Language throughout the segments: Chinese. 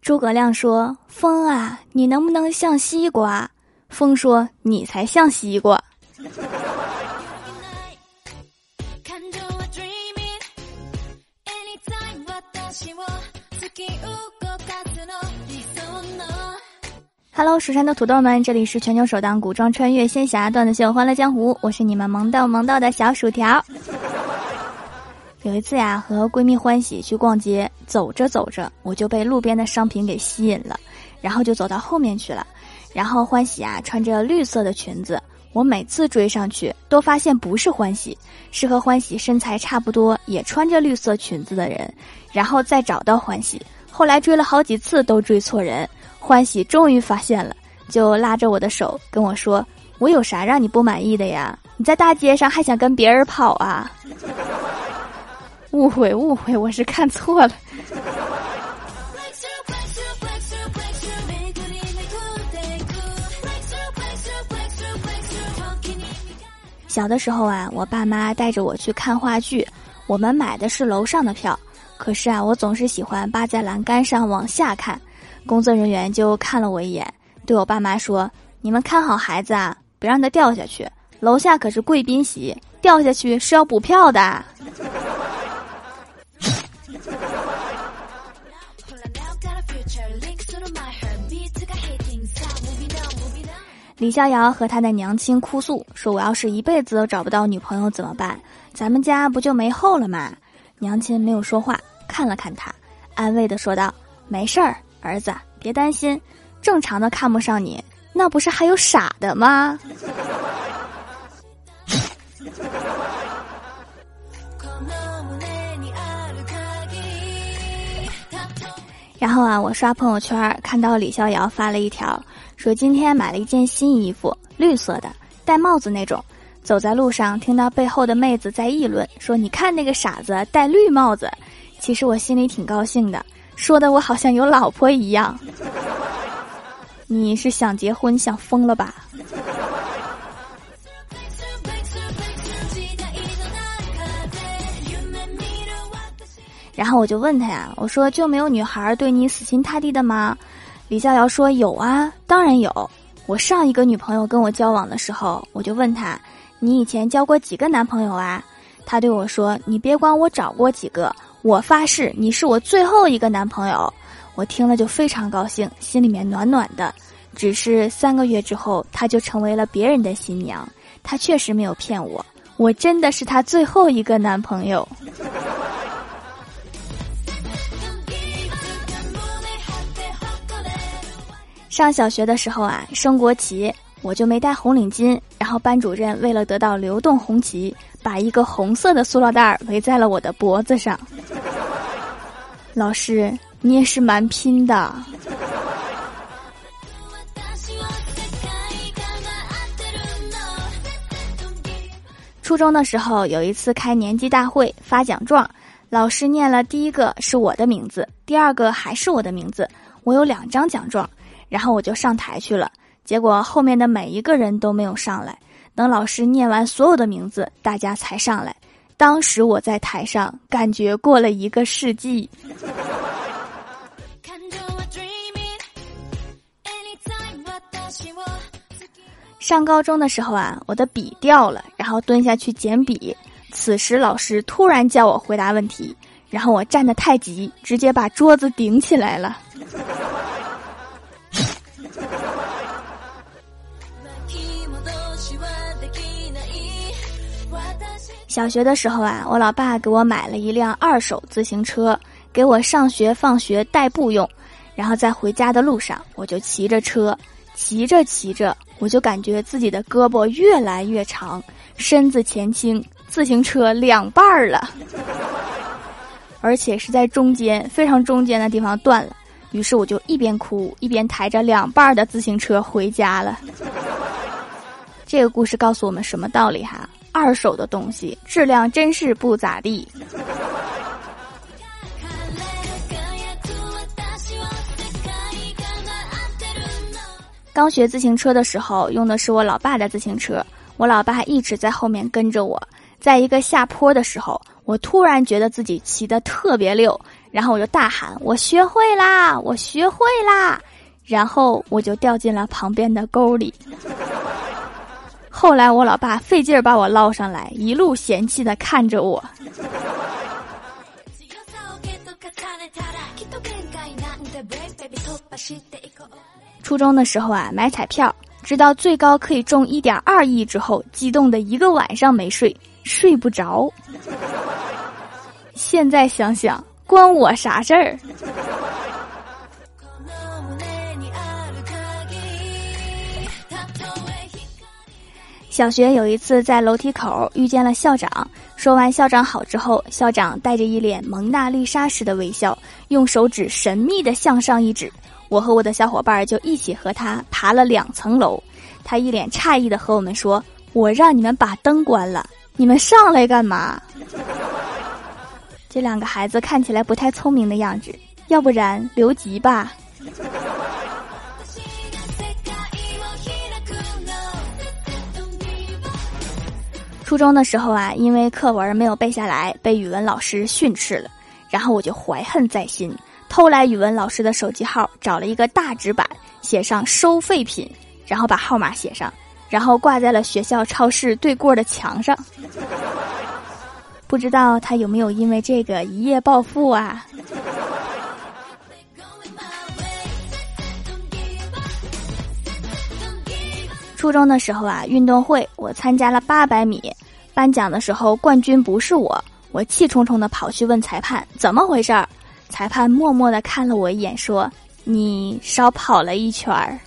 诸葛亮说：“风啊，你能不能像西瓜？”风说：“你才像西瓜。”哈喽，蜀山的土豆们，这里是全球首档古装穿越仙侠段子秀《欢乐江湖》，我是你们萌逗萌逗的小薯条。有一次呀，和闺蜜欢喜去逛街，走着走着，我就被路边的商品给吸引了，然后就走到后面去了。然后欢喜啊，穿着绿色的裙子，我每次追上去都发现不是欢喜，是和欢喜身材差不多，也穿着绿色裙子的人，然后再找到欢喜。后来追了好几次都追错人。欢喜终于发现了，就拉着我的手跟我说：“我有啥让你不满意的呀？你在大街上还想跟别人跑啊？”误会误会，我是看错了。小的时候啊，我爸妈带着我去看话剧，我们买的是楼上的票，可是啊，我总是喜欢扒在栏杆上往下看。工作人员就看了我一眼，对我爸妈说：“你们看好孩子啊，别让他掉下去。楼下可是贵宾席，掉下去是要补票的。”李逍遥和他的娘亲哭诉说：“我要是一辈子都找不到女朋友怎么办？咱们家不就没后了吗？”娘亲没有说话，看了看他，安慰的说道：“没事儿。”儿子，别担心，正常的看不上你，那不是还有傻的吗？然后啊，我刷朋友圈看到李逍遥发了一条，说今天买了一件新衣服，绿色的，戴帽子那种。走在路上，听到背后的妹子在议论，说你看那个傻子戴绿帽子。其实我心里挺高兴的。说的我好像有老婆一样，你是想结婚想疯了吧？然后我就问他呀，我说就没有女孩对你死心塌地的吗？李逍遥说有啊，当然有。我上一个女朋友跟我交往的时候，我就问他，你以前交过几个男朋友啊？他对我说，你别管我找过几个。我发誓，你是我最后一个男朋友。我听了就非常高兴，心里面暖暖的。只是三个月之后，她就成为了别人的新娘。她确实没有骗我，我真的是她最后一个男朋友。上小学的时候啊，升国旗，我就没戴红领巾。然后班主任为了得到流动红旗。把一个红色的塑料袋围在了我的脖子上。老师，你也是蛮拼的。初中的时候，有一次开年级大会发奖状，老师念了第一个是我的名字，第二个还是我的名字。我有两张奖状，然后我就上台去了，结果后面的每一个人都没有上来。等老师念完所有的名字，大家才上来。当时我在台上，感觉过了一个世纪。上高中的时候啊，我的笔掉了，然后蹲下去捡笔。此时老师突然叫我回答问题，然后我站得太急，直接把桌子顶起来了。小学的时候啊，我老爸给我买了一辆二手自行车，给我上学放学代步用。然后在回家的路上，我就骑着车，骑着骑着，我就感觉自己的胳膊越来越长，身子前倾，自行车两半儿了，而且是在中间非常中间的地方断了。于是我就一边哭一边抬着两半的自行车回家了。这个故事告诉我们什么道理哈？二手的东西质量真是不咋地。刚学自行车的时候，用的是我老爸的自行车，我老爸一直在后面跟着我。在一个下坡的时候，我突然觉得自己骑的特别溜，然后我就大喊：“我学会啦，我学会啦！”然后我就掉进了旁边的沟里。后来我老爸费劲儿把我捞上来，一路嫌弃的看着我。初中的时候啊，买彩票，直到最高可以中一点二亿之后，激动的一个晚上没睡，睡不着。现在想想，关我啥事儿？小学有一次在楼梯口遇见了校长，说完校长好之后，校长带着一脸蒙娜丽莎式的微笑，用手指神秘的向上一指，我和我的小伙伴就一起和他爬了两层楼。他一脸诧异的和我们说：“我让你们把灯关了，你们上来干嘛？”这两个孩子看起来不太聪明的样子，要不然留级吧。初中的时候啊，因为课文没有背下来，被语文老师训斥了。然后我就怀恨在心，偷来语文老师的手机号，找了一个大纸板，写上收废品，然后把号码写上，然后挂在了学校超市对过的墙上。不知道他有没有因为这个一夜暴富啊？初中的时候啊，运动会我参加了八百米，颁奖的时候冠军不是我，我气冲冲的跑去问裁判怎么回事儿，裁判默默的看了我一眼说：“你少跑了一圈儿。”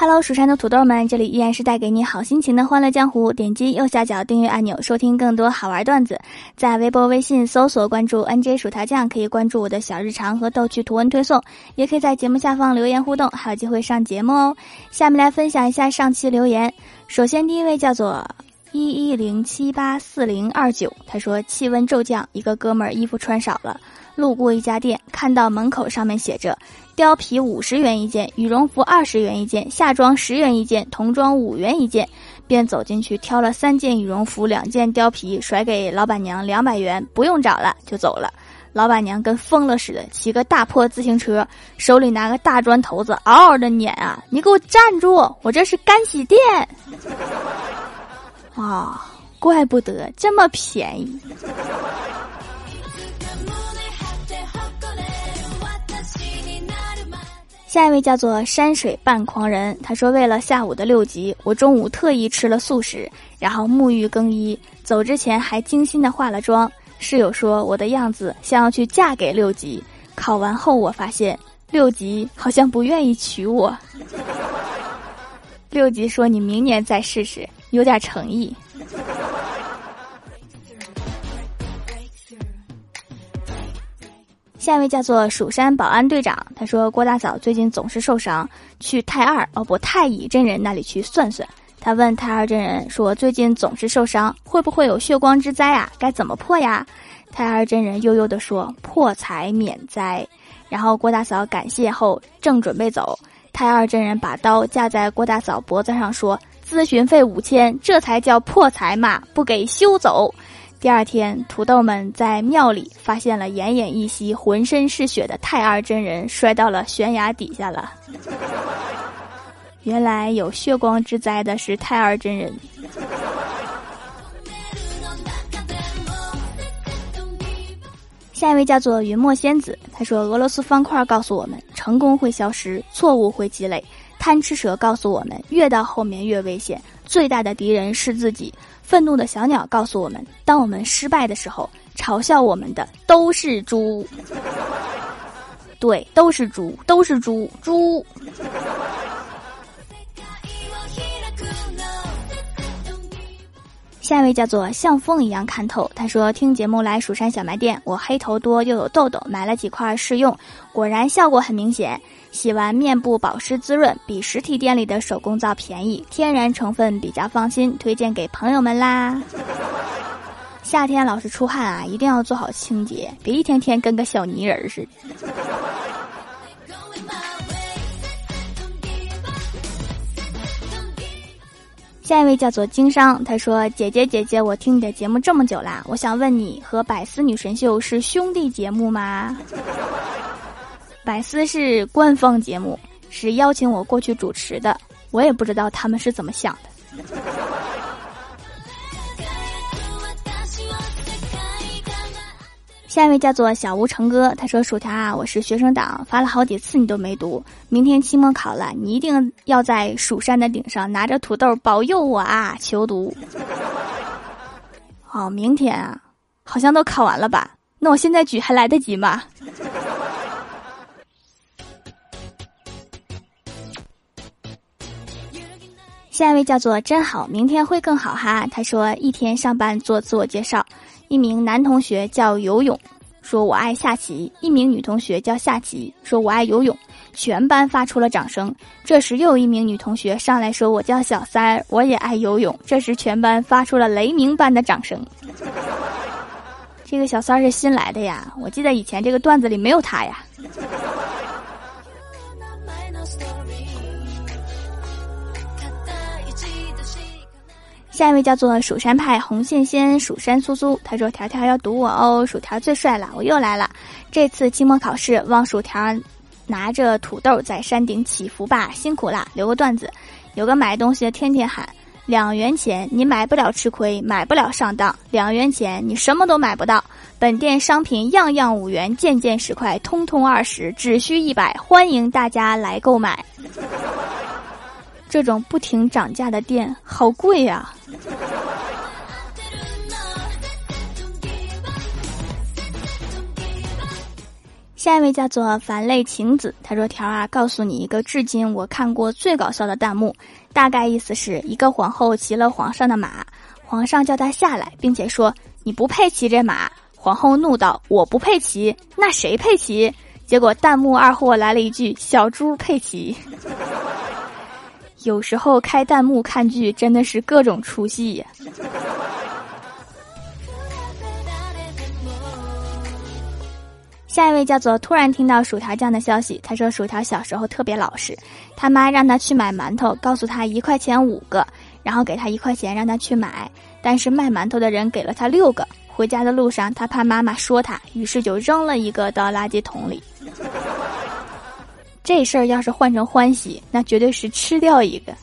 Hello，蜀山的土豆们，这里依然是带给你好心情的欢乐江湖。点击右下角订阅按钮，收听更多好玩段子。在微博、微信搜索关注 NJ 薯条酱，可以关注我的小日常和逗趣图文推送，也可以在节目下方留言互动，还有机会上节目哦。下面来分享一下上期留言。首先，第一位叫做一一零七八四零二九，他说气温骤降，一个哥们儿衣服穿少了。路过一家店，看到门口上面写着“貂皮五十元一件，羽绒服二十元一件，夏装十元一件，童装五元一件”，便走进去挑了三件羽绒服、两件貂皮，甩给老板娘两百元，不用找了就走了。老板娘跟疯了似的，骑个大破自行车，手里拿个大砖头子，嗷嗷的撵啊！你给我站住！我这是干洗店。啊，怪不得这么便宜。下一位叫做山水半狂人，他说：“为了下午的六级，我中午特意吃了素食，然后沐浴更衣，走之前还精心的化了妆。室友说我的样子像要去嫁给六级。考完后，我发现六级好像不愿意娶我。六级说你明年再试试，有点诚意。”下一位叫做蜀山保安队长，他说郭大嫂最近总是受伤，去太二哦不太乙真人那里去算算。他问太二真人说最近总是受伤，会不会有血光之灾啊？该怎么破呀？太二真人悠悠地说破财免灾。然后郭大嫂感谢后正准备走，太二真人把刀架在郭大嫂脖子上说咨询费五千，这才叫破财嘛，不给休走。第二天，土豆们在庙里发现了奄奄一息、浑身是血的太二真人摔到了悬崖底下了。原来有血光之灾的是太二真人。下一位叫做云墨仙子，他说：“俄罗斯方块告诉我们，成功会消失，错误会积累。贪吃蛇告诉我们，越到后面越危险，最大的敌人是自己。”愤怒的小鸟告诉我们：当我们失败的时候，嘲笑我们的都是猪。对，都是猪，都是猪，猪。下一位叫做像风一样看透，他说听节目来蜀山小卖店，我黑头多又有痘痘，买了几块试用，果然效果很明显。洗完面部保湿滋润，比实体店里的手工皂便宜，天然成分比较放心，推荐给朋友们啦。夏天老是出汗啊，一定要做好清洁，别一天天跟个小泥人似的。下一位叫做经商，他说：“姐姐姐姐，我听你的节目这么久啦，我想问你和百思女神秀是兄弟节目吗？百思是官方节目，是邀请我过去主持的，我也不知道他们是怎么想的。”下一位叫做小吴成哥，他说：“薯条啊，我是学生党，发了好几次你都没读。明天期末考了，你一定要在蜀山的顶上拿着土豆保佑我啊！求读。”哦，明天啊，好像都考完了吧？那我现在举还来得及吗？下一位叫做真好，明天会更好哈。他说：“一天上班做自我介绍。”一名男同学叫游泳，说我爱下棋；一名女同学叫下棋，说我爱游泳。全班发出了掌声。这时又有一名女同学上来说：“我叫小三儿，我也爱游泳。”这时全班发出了雷鸣般的掌声。这个小三儿是新来的呀，我记得以前这个段子里没有他呀。下一位叫做蜀山派红线仙蜀山苏苏，他说：“条条要读我哦，薯条最帅了，我又来了。这次期末考试，望薯条拿着土豆在山顶祈福吧，辛苦啦。留个段子，有个买东西的天天喊两元钱，你买不了吃亏，买不了上当。两元钱你什么都买不到，本店商品样样五元，件件十块，通通二十，只需一百，欢迎大家来购买。这种不停涨价的店好贵呀。”下一位叫做凡类晴子，他说：“条啊，告诉你一个至今我看过最搞笑的弹幕，大概意思是一个皇后骑了皇上的马，皇上叫她下来，并且说你不配骑这马。皇后怒道：我不配骑，那谁配骑？结果弹幕二货来了一句：小猪佩奇。有时候开弹幕看剧真的是各种出戏呀。下一位叫做突然听到薯条酱的消息，他说薯条小时候特别老实，他妈让他去买馒头，告诉他一块钱五个，然后给他一块钱让他去买，但是卖馒头的人给了他六个。回家的路上，他怕妈妈说他，于是就扔了一个到垃圾桶里。这事儿要是换成欢喜，那绝对是吃掉一个。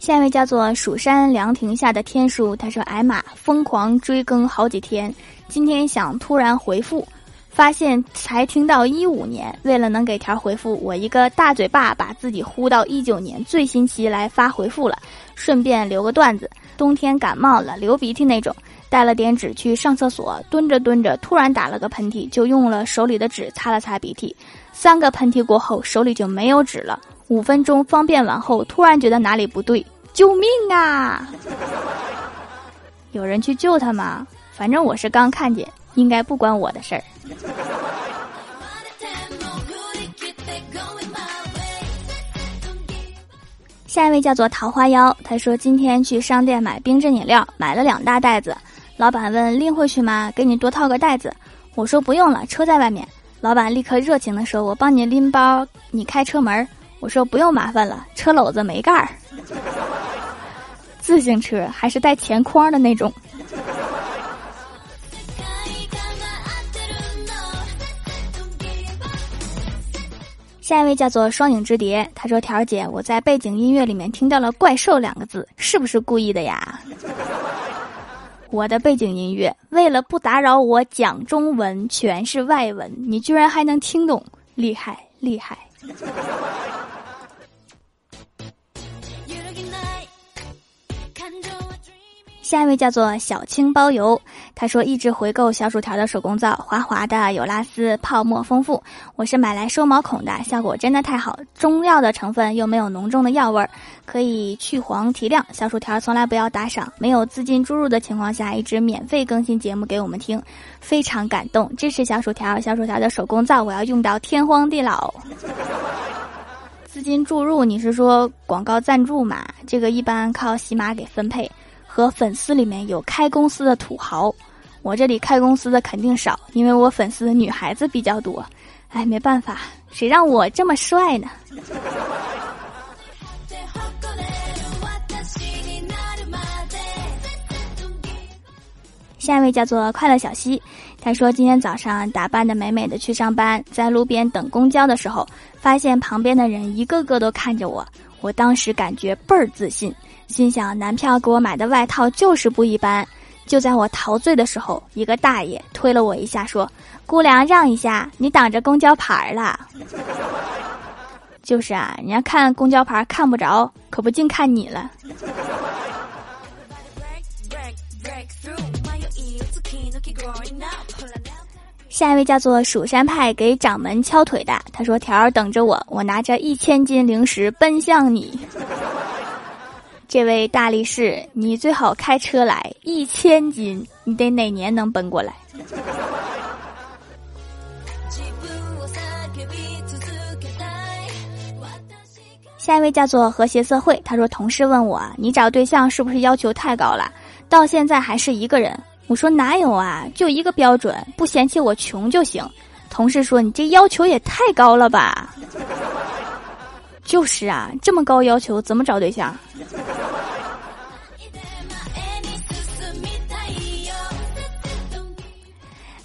下一位叫做蜀山凉亭下的天书，他说：“挨骂，疯狂追更好几天，今天想突然回复，发现才听到一五年。为了能给条回复，我一个大嘴巴把自己呼到一九年最新期来发回复了，顺便留个段子：冬天感冒了，流鼻涕那种。”带了点纸去上厕所，蹲着蹲着，突然打了个喷嚏，就用了手里的纸擦了擦鼻涕。三个喷嚏过后，手里就没有纸了。五分钟方便完后，突然觉得哪里不对，救命啊！有人去救他吗？反正我是刚看见，应该不关我的事儿。下一位叫做桃花妖，他说今天去商店买冰镇饮料，买了两大袋子。老板问拎回去吗？给你多套个袋子。我说不用了，车在外面。老板立刻热情地说：“我帮你拎包，你开车门。”我说不用麻烦了，车篓子没盖儿。自行车还是带前框的那种。下一位叫做双影之蝶，他说：“条姐，我在背景音乐里面听到了‘怪兽’两个字，是不是故意的呀？”我的背景音乐，为了不打扰我讲中文，全是外文，你居然还能听懂，厉害厉害！下一位叫做小青包邮，他说一直回购小薯条的手工皂，滑滑的，有拉丝，泡沫丰富。我是买来收毛孔的，效果真的太好，中药的成分又没有浓重的药味儿，可以去黄提亮。小薯条从来不要打赏，没有资金注入的情况下，一直免费更新节目给我们听，非常感动，支持小薯条。小薯条的手工皂我要用到天荒地老。资金注入，你是说广告赞助嘛？这个一般靠喜马给分配。和粉丝里面有开公司的土豪，我这里开公司的肯定少，因为我粉丝女孩子比较多。哎，没办法，谁让我这么帅呢？下一位叫做快乐小溪，他说今天早上打扮的美美的去上班，在路边等公交的时候，发现旁边的人一个个都看着我，我当时感觉倍儿自信，心想男票给我买的外套就是不一般。就在我陶醉的时候，一个大爷推了我一下，说：“姑娘让一下，你挡着公交牌了。”就是啊，人家看公交牌看不着，可不净看你了。下一位叫做蜀山派给掌门敲腿的，他说：“条儿等着我，我拿着一千斤零食奔向你。”这位大力士，你最好开车来，一千斤，你得哪年能奔过来？下一位叫做和谐社会，他说：“同事问我，你找对象是不是要求太高了？到现在还是一个人。”我说哪有啊，就一个标准，不嫌弃我穷就行。同事说你这要求也太高了吧？就是啊，这么高要求怎么找对象？